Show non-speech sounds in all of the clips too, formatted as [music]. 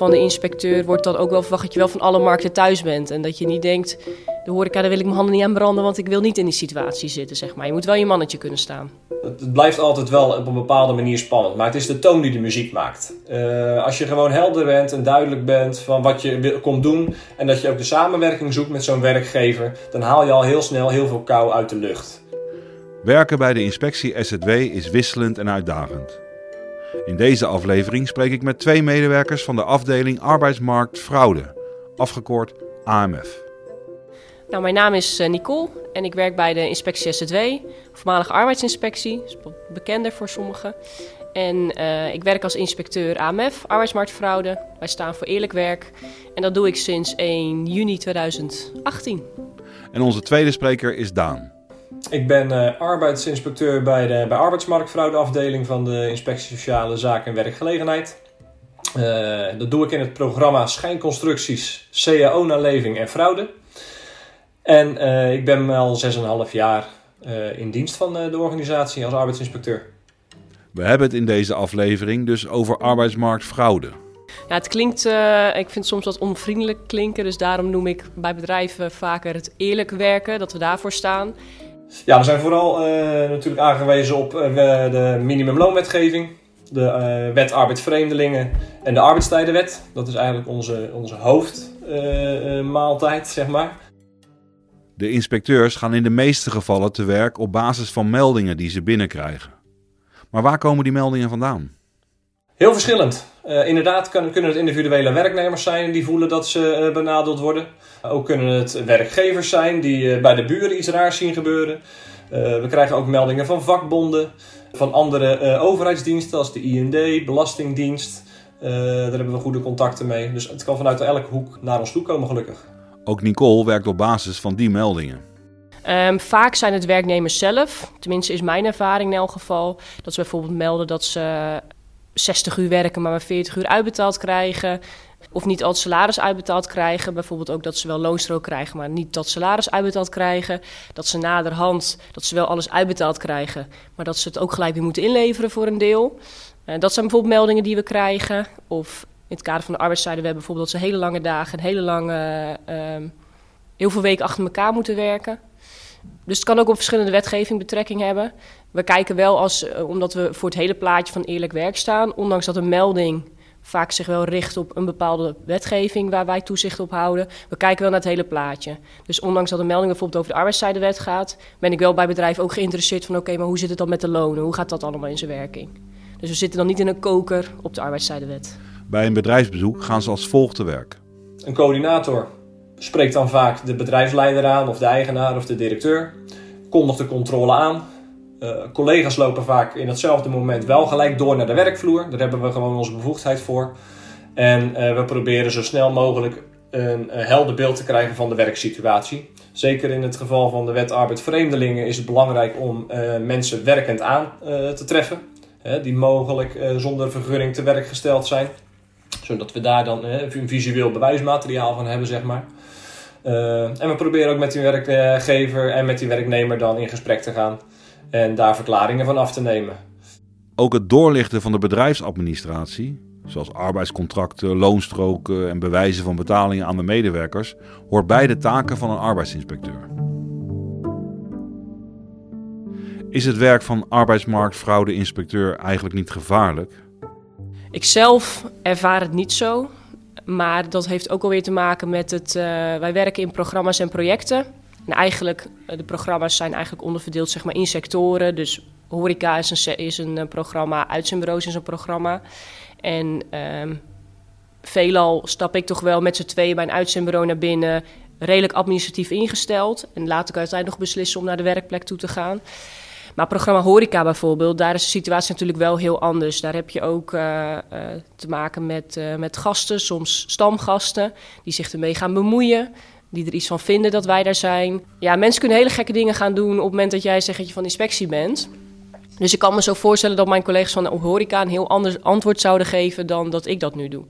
van de inspecteur wordt dan ook wel verwacht dat je wel van alle markten thuis bent. En dat je niet denkt, de horeca, daar wil ik mijn handen niet aan branden, want ik wil niet in die situatie zitten, zeg maar. Je moet wel je mannetje kunnen staan. Het blijft altijd wel op een bepaalde manier spannend, maar het is de toon die de muziek maakt. Uh, als je gewoon helder bent en duidelijk bent van wat je komt doen en dat je ook de samenwerking zoekt met zo'n werkgever, dan haal je al heel snel heel veel kou uit de lucht. Werken bij de inspectie SZW is wisselend en uitdagend. In deze aflevering spreek ik met twee medewerkers van de afdeling Arbeidsmarkt Fraude, afgekort AMF. Nou, mijn naam is eh, Nicole en ik werk bij de inspectie SZW, voormalige arbeidsinspectie, is bekender voor sommigen. En uh, ik werk als inspecteur AMF, arbeidsmarktfraude. Wij staan voor eerlijk werk en dat doe ik sinds 1 juni 2018. En onze tweede spreker is Daan. Ik ben uh, arbeidsinspecteur bij de bij arbeidsmarktfraudeafdeling van de Inspectie Sociale Zaken en Werkgelegenheid. Uh, dat doe ik in het programma Schijnconstructies, CAO-naleving en fraude. En uh, ik ben al 6,5 jaar in dienst van de organisatie als arbeidsinspecteur. We hebben het in deze aflevering dus over arbeidsmarktfraude. Ja, het klinkt, uh, ik vind het soms wat onvriendelijk klinken. Dus daarom noem ik bij bedrijven vaker het eerlijk werken, dat we daarvoor staan. Ja, we zijn vooral uh, natuurlijk aangewezen op uh, de minimumloonwetgeving, de wet arbeid vreemdelingen en de arbeidstijdenwet. Dat is eigenlijk onze, onze hoofdmaaltijd, zeg maar. De inspecteurs gaan in de meeste gevallen te werk op basis van meldingen die ze binnenkrijgen. Maar waar komen die meldingen vandaan? Heel verschillend. Uh, inderdaad kan, kunnen het individuele werknemers zijn die voelen dat ze uh, benadeeld worden. Ook kunnen het werkgevers zijn die uh, bij de buren iets raars zien gebeuren. we krijgen ook meldingen van vakbonden, van andere overheidsdiensten als de IND, Belastingdienst. daar hebben we goede contacten mee. Dus het kan vanuit elke hoek naar ons toe komen, gelukkig. Ook Nicole werkt op basis van die meldingen. Um, vaak zijn het werknemers zelf, tenminste is mijn ervaring in elk geval, dat ze bijvoorbeeld melden dat ze 60 uur werken, maar maar 40 uur uitbetaald krijgen. Of niet al het salaris uitbetaald krijgen. Bijvoorbeeld ook dat ze wel loonstrook krijgen, maar niet dat salaris uitbetaald krijgen. Dat ze naderhand, dat ze wel alles uitbetaald krijgen, maar dat ze het ook gelijk weer moeten inleveren voor een deel. Uh, dat zijn bijvoorbeeld meldingen die we krijgen. Of in het kader van de arbeidszijde, we hebben bijvoorbeeld dat ze hele lange dagen en hele lange, uh, heel veel weken achter elkaar moeten werken. Dus het kan ook op verschillende wetgeving betrekking hebben. We kijken wel als, uh, omdat we voor het hele plaatje van eerlijk werk staan, ondanks dat een melding vaak zich wel richt op een bepaalde wetgeving waar wij toezicht op houden. We kijken wel naar het hele plaatje. Dus ondanks dat een melding bijvoorbeeld over de arbeidszijdenwet gaat, ben ik wel bij bedrijven ook geïnteresseerd van oké, okay, maar hoe zit het dan met de lonen? Hoe gaat dat allemaal in zijn werking? Dus we zitten dan niet in een koker op de arbeidszijdenwet. Bij een bedrijfsbezoek gaan ze als volgt te werk. Een coördinator spreekt dan vaak de bedrijfsleider aan of de eigenaar of de directeur. Kondigt de controle aan. Uh, collega's lopen vaak in hetzelfde moment wel gelijk door naar de werkvloer. Daar hebben we gewoon onze bevoegdheid voor. En uh, we proberen zo snel mogelijk een, een helder beeld te krijgen van de werksituatie. Zeker in het geval van de wet arbeid vreemdelingen is het belangrijk om mensen werkend aan te treffen. Die mogelijk zonder vergunning te werk gesteld zijn. Zodat we daar dan een visueel bewijsmateriaal van hebben, zeg maar. Uh, en we proberen ook met die werkgever en met die werknemer dan in gesprek te gaan en daar verklaringen van af te nemen. Ook het doorlichten van de bedrijfsadministratie, zoals arbeidscontracten, loonstroken en bewijzen van betalingen aan de medewerkers, hoort bij de taken van een arbeidsinspecteur. Is het werk van arbeidsmarktfraude-inspecteur eigenlijk niet gevaarlijk? Ik zelf ervaar het niet zo. Maar dat heeft ook alweer te maken met het. Uh, wij werken in programma's en projecten. En eigenlijk, uh, de programma's zijn eigenlijk onderverdeeld zeg maar, in sectoren. Dus horeca is een, is een uh, programma, uitzendbureaus is een programma. En um, veelal stap ik toch wel met z'n tweeën bij een uitzendbureau naar binnen. Redelijk administratief ingesteld. En laat ik uiteindelijk nog beslissen om naar de werkplek toe te gaan. Maar programma Horeca bijvoorbeeld, daar is de situatie natuurlijk wel heel anders. Daar heb je ook uh, uh, te maken met, uh, met gasten, soms stamgasten, die zich ermee gaan bemoeien. Die er iets van vinden dat wij daar zijn. Ja, mensen kunnen hele gekke dingen gaan doen op het moment dat jij zegt dat je van inspectie bent. Dus ik kan me zo voorstellen dat mijn collega's van de horeca een heel ander antwoord zouden geven dan dat ik dat nu doe.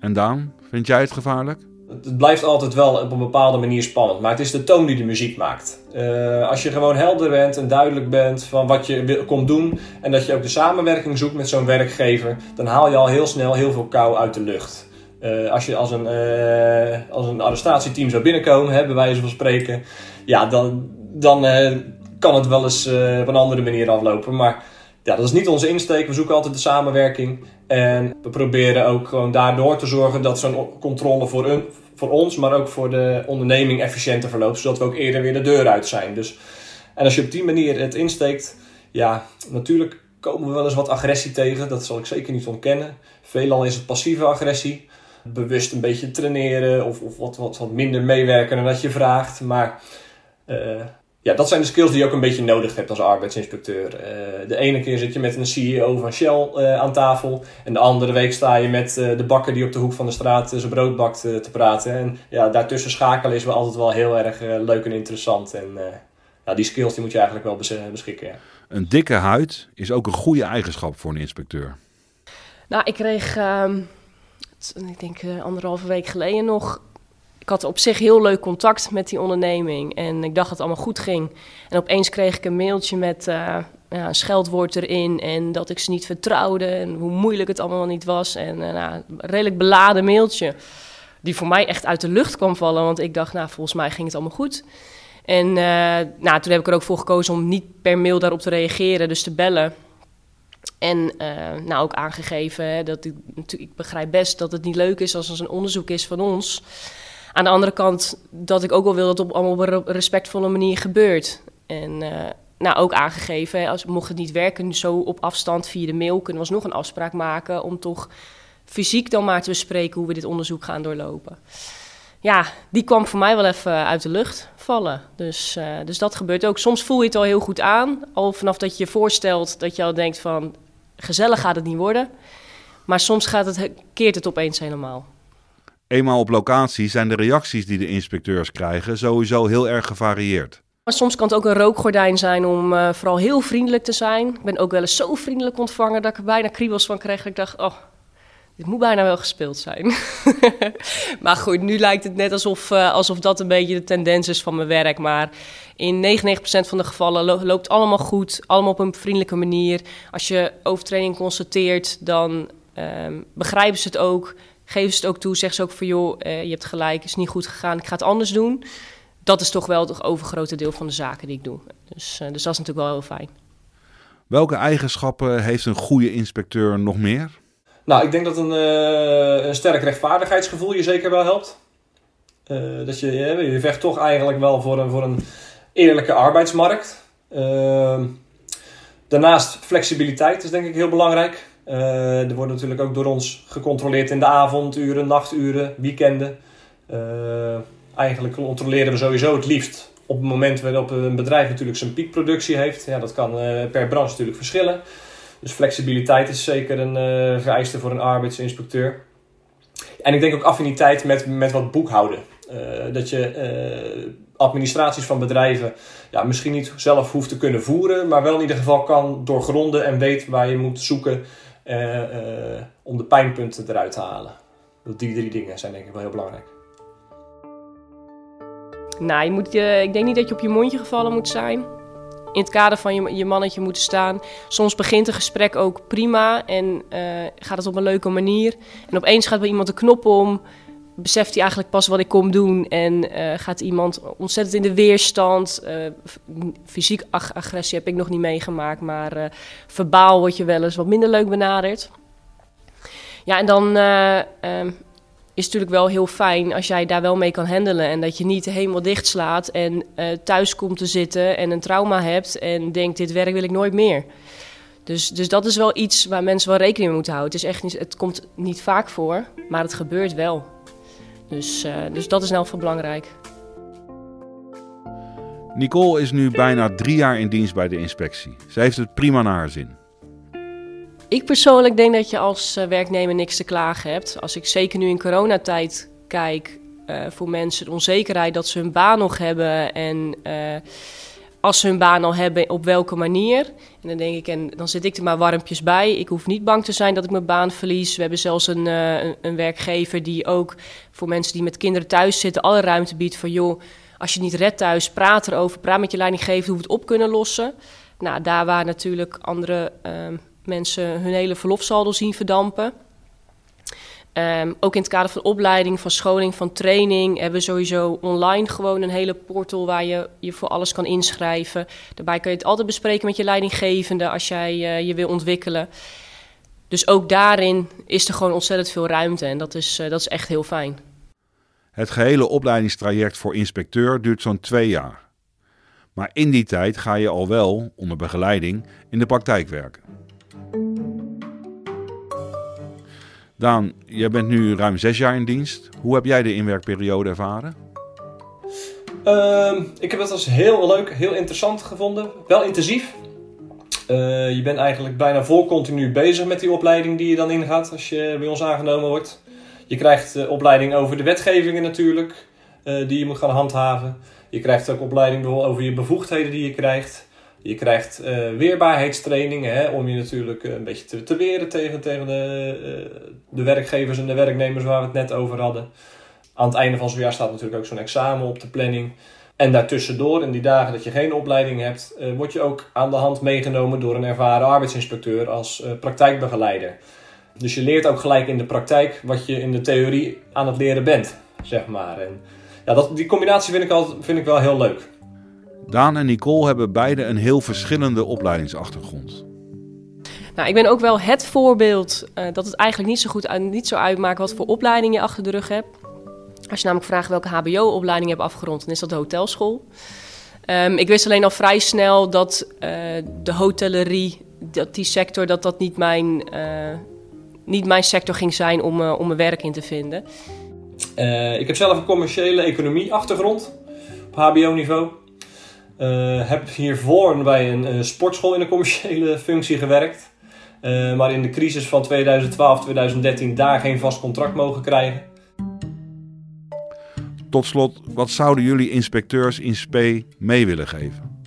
En Daan, vind jij het gevaarlijk? Het blijft altijd wel op een bepaalde manier spannend. Maar het is de toon die de muziek maakt. Uh, als je gewoon helder bent en duidelijk bent van wat je komt doen. En dat je ook de samenwerking zoekt met zo'n werkgever. Dan haal je al heel snel heel veel kou uit de lucht. Uh, als je als een, uh, als een arrestatieteam zou binnenkomen, hè, bij wijze van spreken. Ja, dan, dan kan het wel eens op een andere manier aflopen. Maar ja, dat is niet onze insteek. We zoeken altijd de samenwerking. En we proberen ook gewoon daardoor te zorgen dat zo'n controle voor, een, voor ons, maar ook voor de onderneming efficiënter verloopt. Zodat we ook eerder weer de deur uit zijn. Dus, en als je op die manier het insteekt, ja, natuurlijk komen we wel eens wat agressie tegen. Dat zal ik zeker niet ontkennen. Veelal is het passieve agressie. Bewust een beetje traineren of, of wat, wat, wat minder meewerken dan dat je vraagt. Maar uh, ja, dat zijn de skills die je ook een beetje nodig hebt als arbeidsinspecteur. Uh, de ene keer zit je met een CEO van Shell uh, aan tafel. En de andere week sta je met uh, de bakker die op de hoek van de straat zijn brood bakt te praten. En ja, daartussen schakelen is wel altijd wel heel erg leuk en interessant. En ja, die skills die moet je eigenlijk wel beschikken. Ja. Een dikke huid is ook een goede eigenschap voor een inspecteur. Nou, ik kreeg, ehm, ik denk anderhalve week geleden nog ik had op zich heel leuk contact met die onderneming. En ik dacht dat het allemaal goed ging. En opeens kreeg ik een mailtje met uh, ja, een scheldwoord erin. En dat ik ze niet vertrouwde. En hoe moeilijk het allemaal niet was. En uh, nou, een redelijk beladen mailtje. Die voor mij echt uit de lucht kwam vallen. Want ik dacht, nou, volgens mij ging het allemaal goed. En uh, nou, toen heb ik er ook voor gekozen om niet per mail daarop te reageren. Dus te bellen. En nou, ook aangegeven hè, dat ik, ik begrijp best dat het niet leuk is als er een onderzoek is van ons. Aan de andere kant dat ik ook wel wil dat het op allemaal op een respectvolle manier gebeurt. En uh, nou, ook aangegeven, als mocht het niet werken, zo op afstand via de mail kunnen we alsnog een afspraak maken om toch fysiek dan maar te bespreken hoe we dit onderzoek gaan doorlopen. Ja, die kwam voor mij wel even uit de lucht vallen. Dus, uh, dus dat gebeurt ook. Soms voel je het al heel goed aan. Al vanaf dat je je voorstelt dat je al denkt van gezellig gaat het niet worden. Maar soms gaat het, keert het opeens helemaal. Eenmaal op locatie zijn de reacties die de inspecteurs krijgen sowieso heel erg gevarieerd. Maar soms kan het ook een rookgordijn zijn om uh, vooral heel vriendelijk te zijn. Ik ben ook wel eens zo vriendelijk ontvangen dat ik er bijna kriebels van kreeg. Ik dacht, oh, dit moet bijna wel gespeeld zijn. [laughs] maar goed, nu lijkt het net alsof, uh, alsof dat een beetje de tendens is van mijn werk. Maar in 99% van de gevallen lo loopt allemaal goed. Allemaal op een vriendelijke manier. Als je overtreding constateert, dan um, begrijpen ze het ook geven ze het ook toe, zeggen ze ook van joh, uh, je hebt gelijk, is niet goed gegaan, ik ga het anders doen. Dat is toch wel het overgrote deel van de zaken die ik doe. Dus, uh, dus dat is natuurlijk wel heel fijn. Welke eigenschappen heeft een goede inspecteur nog meer? Nou, ik denk dat een, uh, een sterk rechtvaardigheidsgevoel je zeker wel helpt. dat je, je vecht toch eigenlijk wel voor een, voor een eerlijke arbeidsmarkt. daarnaast flexibiliteit is denk ik heel belangrijk. Uh, er wordt natuurlijk ook door ons gecontroleerd in de avonduren, nachturen, weekenden. Uh, eigenlijk controleren we sowieso het liefst op het moment waarop een bedrijf natuurlijk zijn piekproductie heeft. Ja, dat kan uh, per branche natuurlijk verschillen. Dus flexibiliteit is zeker een vereiste voor een arbeidsinspecteur. En ik denk ook affiniteit met, met wat boekhouden. dat je administraties van bedrijven ja, misschien niet zelf hoeft te kunnen voeren, maar wel in ieder geval kan doorgronden en weet waar je moet zoeken om de pijnpunten eruit te halen. Die drie dingen zijn denk ik wel heel belangrijk. Nou, je moet, uh, ik denk niet dat je op je mondje gevallen moet zijn. In het kader van je, je mannetje moeten staan. Soms begint een gesprek ook prima en gaat het op een leuke manier. En opeens gaat bij iemand de knop om beseft hij eigenlijk pas wat ik kom doen en uh, gaat iemand ontzettend in de weerstand. Uh, fysiek ag agressie heb ik nog niet meegemaakt, maar uh, verbaal word je wel eens wat minder leuk benaderd. Ja, en dan ehm, is het natuurlijk wel heel fijn als jij daar wel mee kan handelen en dat je niet helemaal dicht slaat en thuis komt te zitten en een trauma hebt en denkt dit werk wil ik nooit meer. Dus, dus dat is wel iets waar mensen wel rekening mee moeten houden. Het, is echt niet, het komt niet vaak voor, maar het gebeurt wel. Dus, uh, dus dat is in elk geval belangrijk. Nicole is nu bijna drie jaar in dienst bij de inspectie. Ze heeft het prima naar haar zin. Ik persoonlijk denk dat je als uh, werknemer niks te klagen hebt. Als ik zeker nu in coronatijd kijk uh, voor mensen de onzekerheid dat ze hun baan nog hebben en als ze hun baan al hebben, op welke manier. En dan denk ik, en dan zit ik er maar warmpjes bij. Ik hoef niet bang te zijn dat ik mijn baan verlies. We hebben zelfs een, een, een, werkgever die ook voor mensen die met kinderen thuis zitten, alle ruimte biedt van joh, als je niet redt thuis, praat erover, praat met je leidinggever hoe we het op kunnen lossen. Nou, daar waar natuurlijk andere ehm, mensen hun hele verlofsaldo zien verdampen. Um, ook in het kader van opleiding, van scholing, van training hebben we sowieso online gewoon een hele portal waar je je voor alles kan inschrijven. Daarbij kun je het altijd bespreken met je leidinggevende als jij uh, je wil ontwikkelen. Dus ook daarin is er gewoon ontzettend veel ruimte en dat is, uh, dat is echt heel fijn. Het gehele opleidingstraject voor inspecteur duurt zo'n twee jaar. Maar in die tijd ga je al wel, onder begeleiding, in de praktijk werken. Daan, jij bent nu ruim zes jaar in dienst. Hoe heb jij de inwerkperiode ervaren? Uh, ik heb het als heel leuk, heel interessant gevonden. Wel intensief. Uh, je bent eigenlijk bijna vol continu bezig met die opleiding die je dan ingaat als je bij ons aangenomen wordt. Je krijgt uh, opleiding over de wetgevingen natuurlijk, uh, die je moet gaan handhaven. Je krijgt ook opleiding over je bevoegdheden die je krijgt. Je krijgt uh, weerbaarheidstraining hè, om je natuurlijk een beetje te, te tegen, tegen de, uh, de werkgevers en de werknemers waar we het net over hadden. Aan het einde van zo'n jaar staat natuurlijk ook zo'n examen op de planning. En daartussendoor, in die dagen dat je geen opleiding hebt, uh, word je ook aan de hand meegenomen door een ervaren arbeidsinspecteur als praktijkbegeleider. Dus je leert ook gelijk in de praktijk wat je in de theorie aan het leren bent, zeg maar. En ja, dat, die combinatie vind ik, al, vind ik wel heel leuk. Daan en Nicole hebben beide een heel verschillende opleidingsachtergrond. Nou, ik ben ook wel het voorbeeld uh, dat het eigenlijk niet zo goed niet zo uitmaakt wat voor opleiding je achter de rug hebt. Als je namelijk vraagt welke HBO-opleiding je hebt afgerond, dan is dat de hotelschool. Um, ik wist alleen al vrij snel dat uh, de hotellerie, dat die sector, dat dat niet mijn, uh, niet mijn sector ging zijn om, om mijn werk in te vinden. ik heb zelf een commerciële economie achtergrond op HBO-niveau. Uh, heb hiervoor bij een uh, sportschool in een commerciële [laughs] functie gewerkt. Uh, maar in de crisis van 2012-2013 daar geen vast contract mogen krijgen. Tot slot, wat zouden jullie inspecteurs in SPE mee willen geven?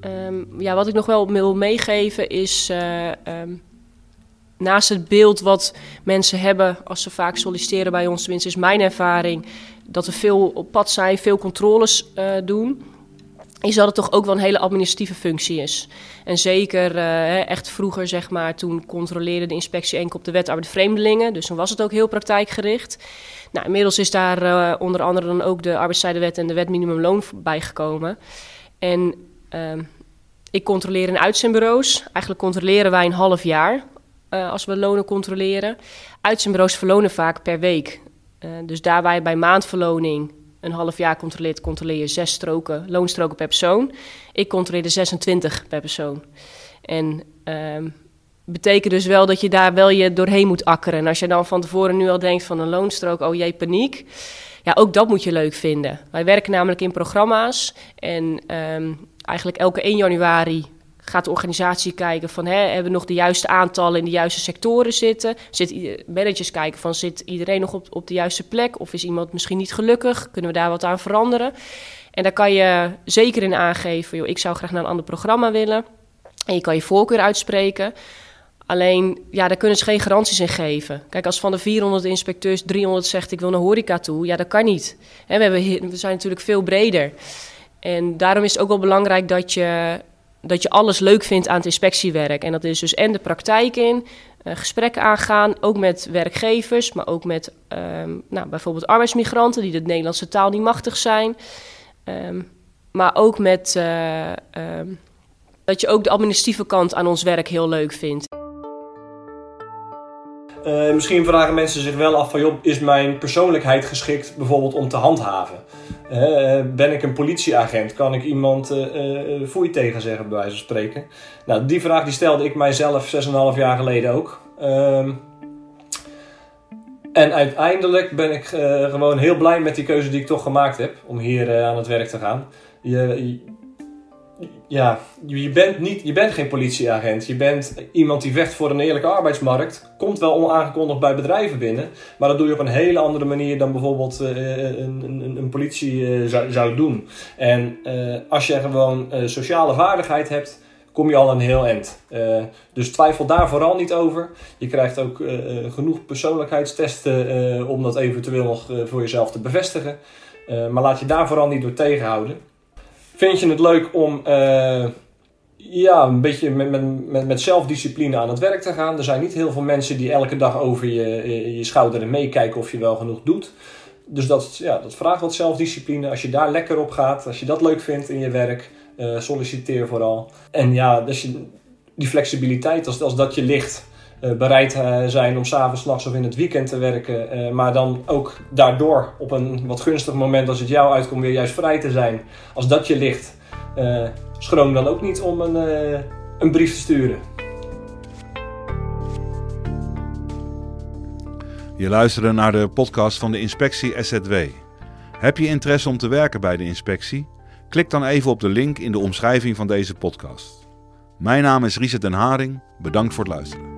Um, ja, wat ik nog wel wil meegeven is... Um, naast het beeld wat mensen hebben als ze vaak solliciteren bij ons... tenminste is mijn ervaring... dat we veel op pad zijn, veel controles doen is dat het toch ook wel een hele administratieve functie is. En zeker uh, echt vroeger, zeg maar, toen controleerde de inspectie enkel op de wet arbeid vreemdelingen. Dus toen was het ook heel praktijkgericht. Nou, inmiddels is daar uh, onder andere dan ook de arbeidstijdenwet en de wet minimumloon bijgekomen. En uh, ik controleer in uitzendbureaus. Eigenlijk controleren wij een half jaar uh, als we lonen controleren. Uitzendbureaus verlonen vaak per week. dus daarbij bij maandverloning een half jaar controleert, controleer je zes stroken, loonstroken per persoon. Ik controleerde 26 per persoon. En um, betekent dus wel dat je daar wel je doorheen moet akkeren. En als je dan van tevoren nu al denkt van een loonstrook, oh jee, paniek. Ja, ook dat moet je leuk vinden. Wij werken namelijk in programma's en um, eigenlijk elke 1 januari gaat de organisatie kijken van hè, hebben we nog de juiste aantallen in de juiste sectoren zitten. Zit managers kijken van zit iedereen nog op, op de juiste plek of is iemand misschien niet gelukkig? Kunnen we daar wat aan veranderen? En daar kan je zeker in aangeven, joh, ik zou graag naar een ander programma willen. En je kan je voorkeur uitspreken. Alleen, ja, daar kunnen ze geen garanties in geven. Kijk, als van de 400 inspecteurs 300 zegt ik wil naar horeca toe, ja, dat kan niet. We, hebben, we zijn natuurlijk veel breder. En daarom is het ook wel belangrijk dat je dat je alles leuk vindt aan het inspectiewerk. En dat is dus en de praktijk in, uh, gesprekken aangaan, ook met werkgevers, maar ook met um, nou, bijvoorbeeld arbeidsmigranten die de Nederlandse taal niet machtig zijn. Um, maar ook met uh, um, dat je ook de administratieve kant aan ons werk heel leuk vindt. Uh, misschien vragen mensen zich wel af van, is mijn persoonlijkheid geschikt bijvoorbeeld om te handhaven? Uh, ben ik een politieagent? Kan ik iemand uh, foei tegen zeggen, bij wijze van spreken? Nou, die vraag die stelde ik mijzelf 6,5 jaar geleden ook. Ehm, en uiteindelijk ben ik gewoon heel blij met die keuze die ik toch gemaakt heb om hier aan het werk te gaan. Je, ja, je bent, niet, je bent geen politieagent. Je bent iemand die vecht voor een eerlijke arbeidsmarkt. Komt wel onaangekondigd bij bedrijven binnen. Maar dat doe je op een hele andere manier dan bijvoorbeeld uh, een, een, een, politie uh, zou, zou, doen. En als je gewoon sociale vaardigheid hebt, kom je al een heel eind. dus twijfel daar vooral niet over. Je krijgt ook genoeg persoonlijkheidstesten om dat eventueel nog voor jezelf te bevestigen. maar laat je daar vooral niet door tegenhouden. Vind je het leuk om uh, ja, een beetje met, met, met, met, zelfdiscipline aan het werk te gaan? Er zijn niet heel veel mensen die elke dag over je, je schouder en meekijken of je wel genoeg doet. Dus dat, ja, dat vraagt wat zelfdiscipline. Als je daar lekker op gaat, als je dat leuk vindt in je werk, uh, solliciteer vooral. En ja, dus je, die flexibiliteit, als, als dat je ligt, bereid uh, zijn om s'avonds, nachts of in het weekend te werken. maar dan ook daardoor op een wat gunstig moment als het jou uitkomt weer juist vrij te zijn. Als dat je ligt, schroom dan ook niet om een, een brief te sturen. Je luisterde naar de podcast van de inspectie SZW. Heb je interesse om te werken bij de inspectie? Klik dan even op de link in de omschrijving van deze podcast. Mijn naam is Richard den Haring. Bedankt voor het luisteren.